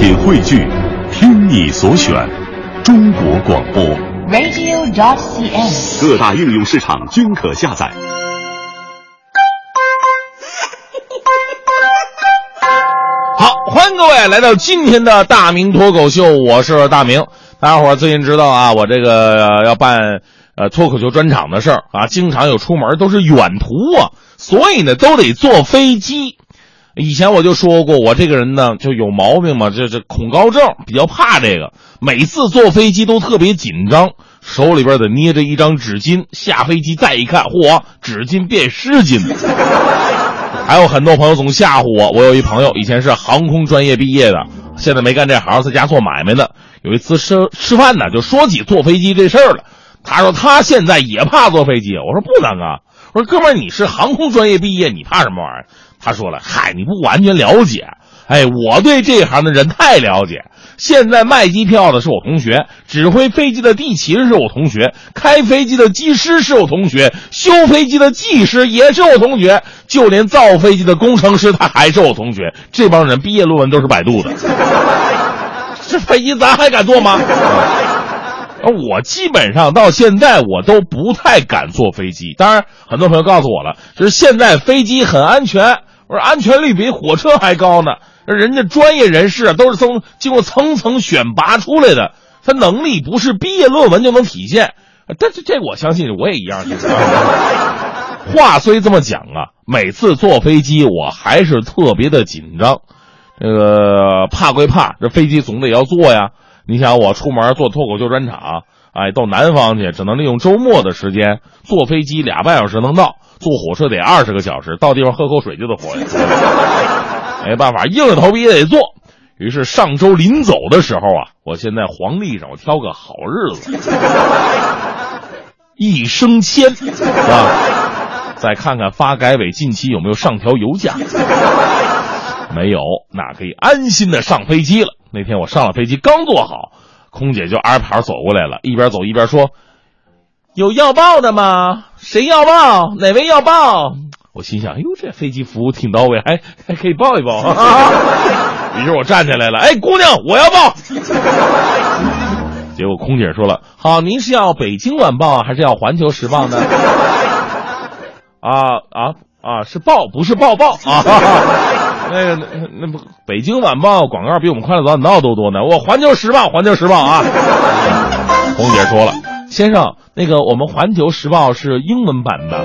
品汇聚，听你所选，中国广播。radio.dot.cn，。各大应用市场均可下载。好，欢迎各位来到今天的大明脱口秀，我是大明。大家伙儿最近知道啊，我这个、呃要办呃脱口秀专场的事儿啊，经常有出门都是远途啊，所以呢都得坐飞机。以前我就说过，我这个人呢就有毛病嘛，这这恐高症，比较怕这个，每次坐飞机都特别紧张，手里边得捏着一张纸巾，下飞机再一看，嚯，纸巾变湿巾了。还有很多朋友总吓唬我，我有一朋友以前是航空专业毕业的，现在没干这行，在家做买卖呢。有一次吃吃饭呢，就说起坐飞机这事儿了。他说他现在也怕坐飞机，我说不能啊，我说哥们儿你是航空专业毕业，你怕什么玩意儿？他说了，嗨，你不完全了解，哎，我对这行的人太了解。现在卖机票的是我同学，指挥飞机的地勤是我同学，开飞机的机师是我同学，修飞机的技师也是我同学，就连造飞机的工程师他还是我同学。这帮人毕业论文都是百度的，这飞机咱还敢坐吗？我基本上到现在我都不太敢坐飞机。当然，很多朋友告诉我了，就是现在飞机很安全，我说安全率比火车还高呢。人家专业人士啊，都是从经过层层选拔出来的，他能力不是毕业论文就能体现。但是这我相信我也一样。话虽这么讲啊，每次坐飞机我还是特别的紧张。这个怕归怕，这飞机总得要坐呀。你想我出门做脱口秀专场，哎，到南方去只能利用周末的时间，坐飞机俩半小时能到，坐火车得二十个小时，到地方喝口水就得回来。没办法，硬着头皮也得做。于是上周临走的时候啊，我先在黄历上我挑个好日子，一升迁啊，再看看发改委近期有没有上调油价。没有，那可以安心的上飞机了。那天我上了飞机，刚坐好，空姐就挨排走过来了，一边走一边说：“有要报的吗？谁要报？哪位要报？”我心想：“哎呦，这飞机服务挺到位，还 还可以报一报。”于是我站起来了，哎，姑娘，我要报。结果空姐说了：“好，您是要北京晚报还是要环球时报呢？”啊啊啊！是报，不是报报啊。那个那那不，北京晚报广告比我们快乐早点到都多呢。我环球时报，环球时报啊。红姐说了，先生，那个我们环球时报是英文版的。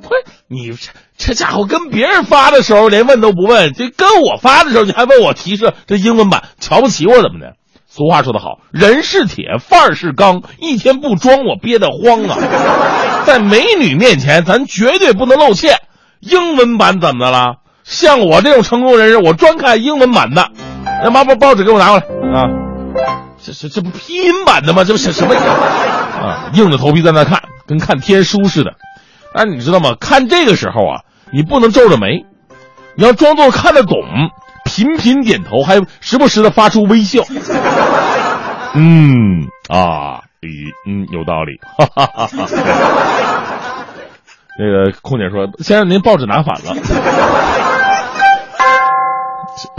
不是，你这这家伙跟别人发的时候连问都不问，这跟我发的时候你还问我提示这英文版，瞧不起我怎么的？俗话说得好，人是铁，范是钢，一天不装我憋得慌啊。在美女面前，咱绝对不能露怯。英文版怎么的了？像我这种成功人士，我专看英文版的。那把把报纸给我拿过来啊！这这这不拼音版的吗？这不是什么啊？硬着头皮在那看，跟看天书似的。但你知道吗？看这个时候啊，你不能皱着眉，你要装作看得懂，频频点头，还时不时的发出微笑。嗯啊，咦嗯，有道理。哈哈哈哈。那个空姐说：“先生，您报纸拿反了。”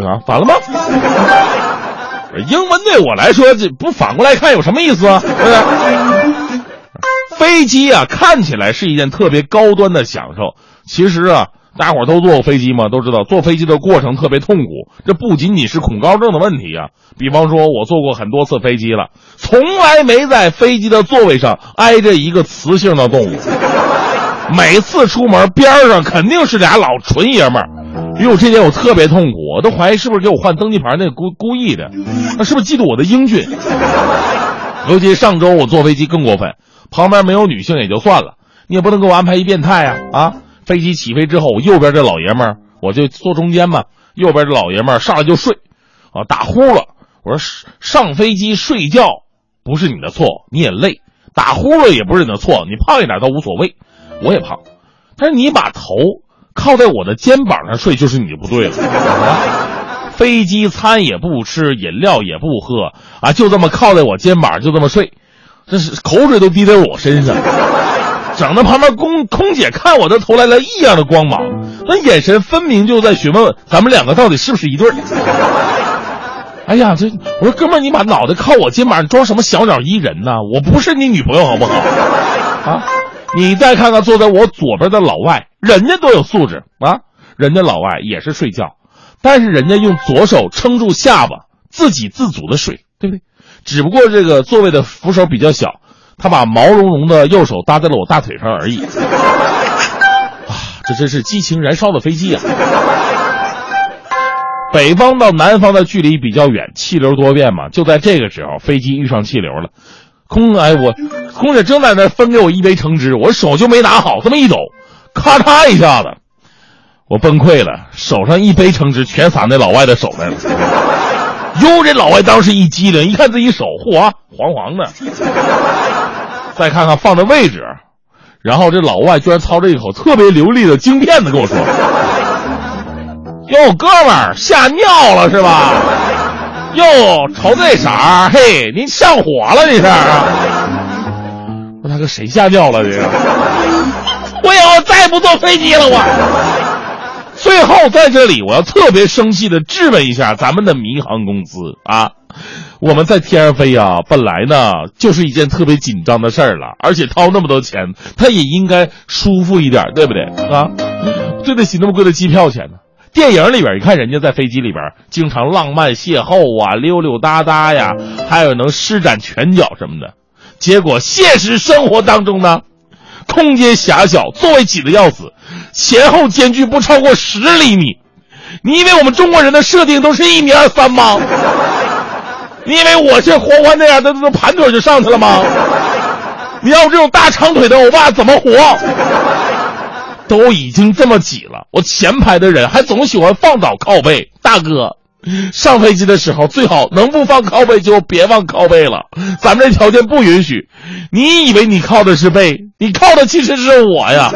啊，反了吗？英文对我来说，这不反过来看有什么意思啊？对不对？飞机啊，看起来是一件特别高端的享受，其实啊，大家伙都坐过飞机嘛，都知道坐飞机的过程特别痛苦。这不仅仅是恐高症的问题啊，比方说，我坐过很多次飞机了，从来没在飞机的座位上挨着一个雌性的动物。每次出门边上肯定是俩老纯爷们儿，因为我这点我特别痛苦，我都怀疑是不是给我换登机牌那故故意的，那是不是嫉妒我的英俊？尤其上周我坐飞机更过分，旁边没有女性也就算了，你也不能给我安排一变态呀！啊，飞机起飞之后，我右边这老爷们儿我就坐中间嘛，右边这老爷们儿上来就睡，啊，打呼了。我说上飞机睡觉不是你的错，你也累，打呼了也不是你的错，你胖一点倒无所谓。我也胖，但是你把头靠在我的肩膀上睡，就是你就不对了。飞机餐也不吃，饮料也不喝啊，就这么靠在我肩膀，就这么睡，这是口水都滴在我身上，整的旁边空空姐看我的头来了异样的光芒，那眼神分明就在询问咱们两个到底是不是一对。哎呀，这我说哥们儿，你把脑袋靠我肩膀，你装什么小鸟依人呢？我不是你女朋友，好不好？啊，你再看看坐在我左边的老外，人家多有素质啊！人家老外也是睡觉，但是人家用左手撑住下巴，自给自足的睡，对不对？只不过这个座位的扶手比较小，他把毛茸茸的右手搭在了我大腿上而已。啊，这真是激情燃烧的飞机啊！北方到南方的距离比较远，气流多变嘛。就在这个时候，飞机遇上气流了，空哎我，空姐正在那分给我一杯橙汁，我手就没拿好，这么一抖，咔嚓一下子，我崩溃了，手上一杯橙汁全洒那老外的手上了。哟，这老外当时一激灵，一看自己手，嚯，黄黄的。再看看放的位置，然后这老外居然操着一口特别流利的京片子跟我说。哟，哥们儿吓尿了是吧？哟，瞅这色儿，嘿，您上火了你是？这，谁吓尿了这个？我以后再也不坐飞机了我。最后在这里，我要特别生气的质问一下咱们的民航公司啊！我们在天上飞啊，本来呢就是一件特别紧张的事儿了，而且掏那么多钱，他也应该舒服一点，对不对啊？对得起那么贵的机票钱呢？电影里边，你看人家在飞机里边经常浪漫邂逅啊，溜溜达达呀，还有能施展拳脚什么的。结果现实生活当中呢，空间狭小，座位挤得要死，前后间距不超过十厘米。你以为我们中国人的设定都是一米二三吗？你以为我这活活那样的都盘腿就上去了吗？你要这种大长腿的欧巴怎么活？都已经这么挤了，我前排的人还总喜欢放倒靠背。大哥，上飞机的时候最好能不放靠背就别放靠背了，咱们这条件不允许。你以为你靠的是背，你靠的其实是我呀。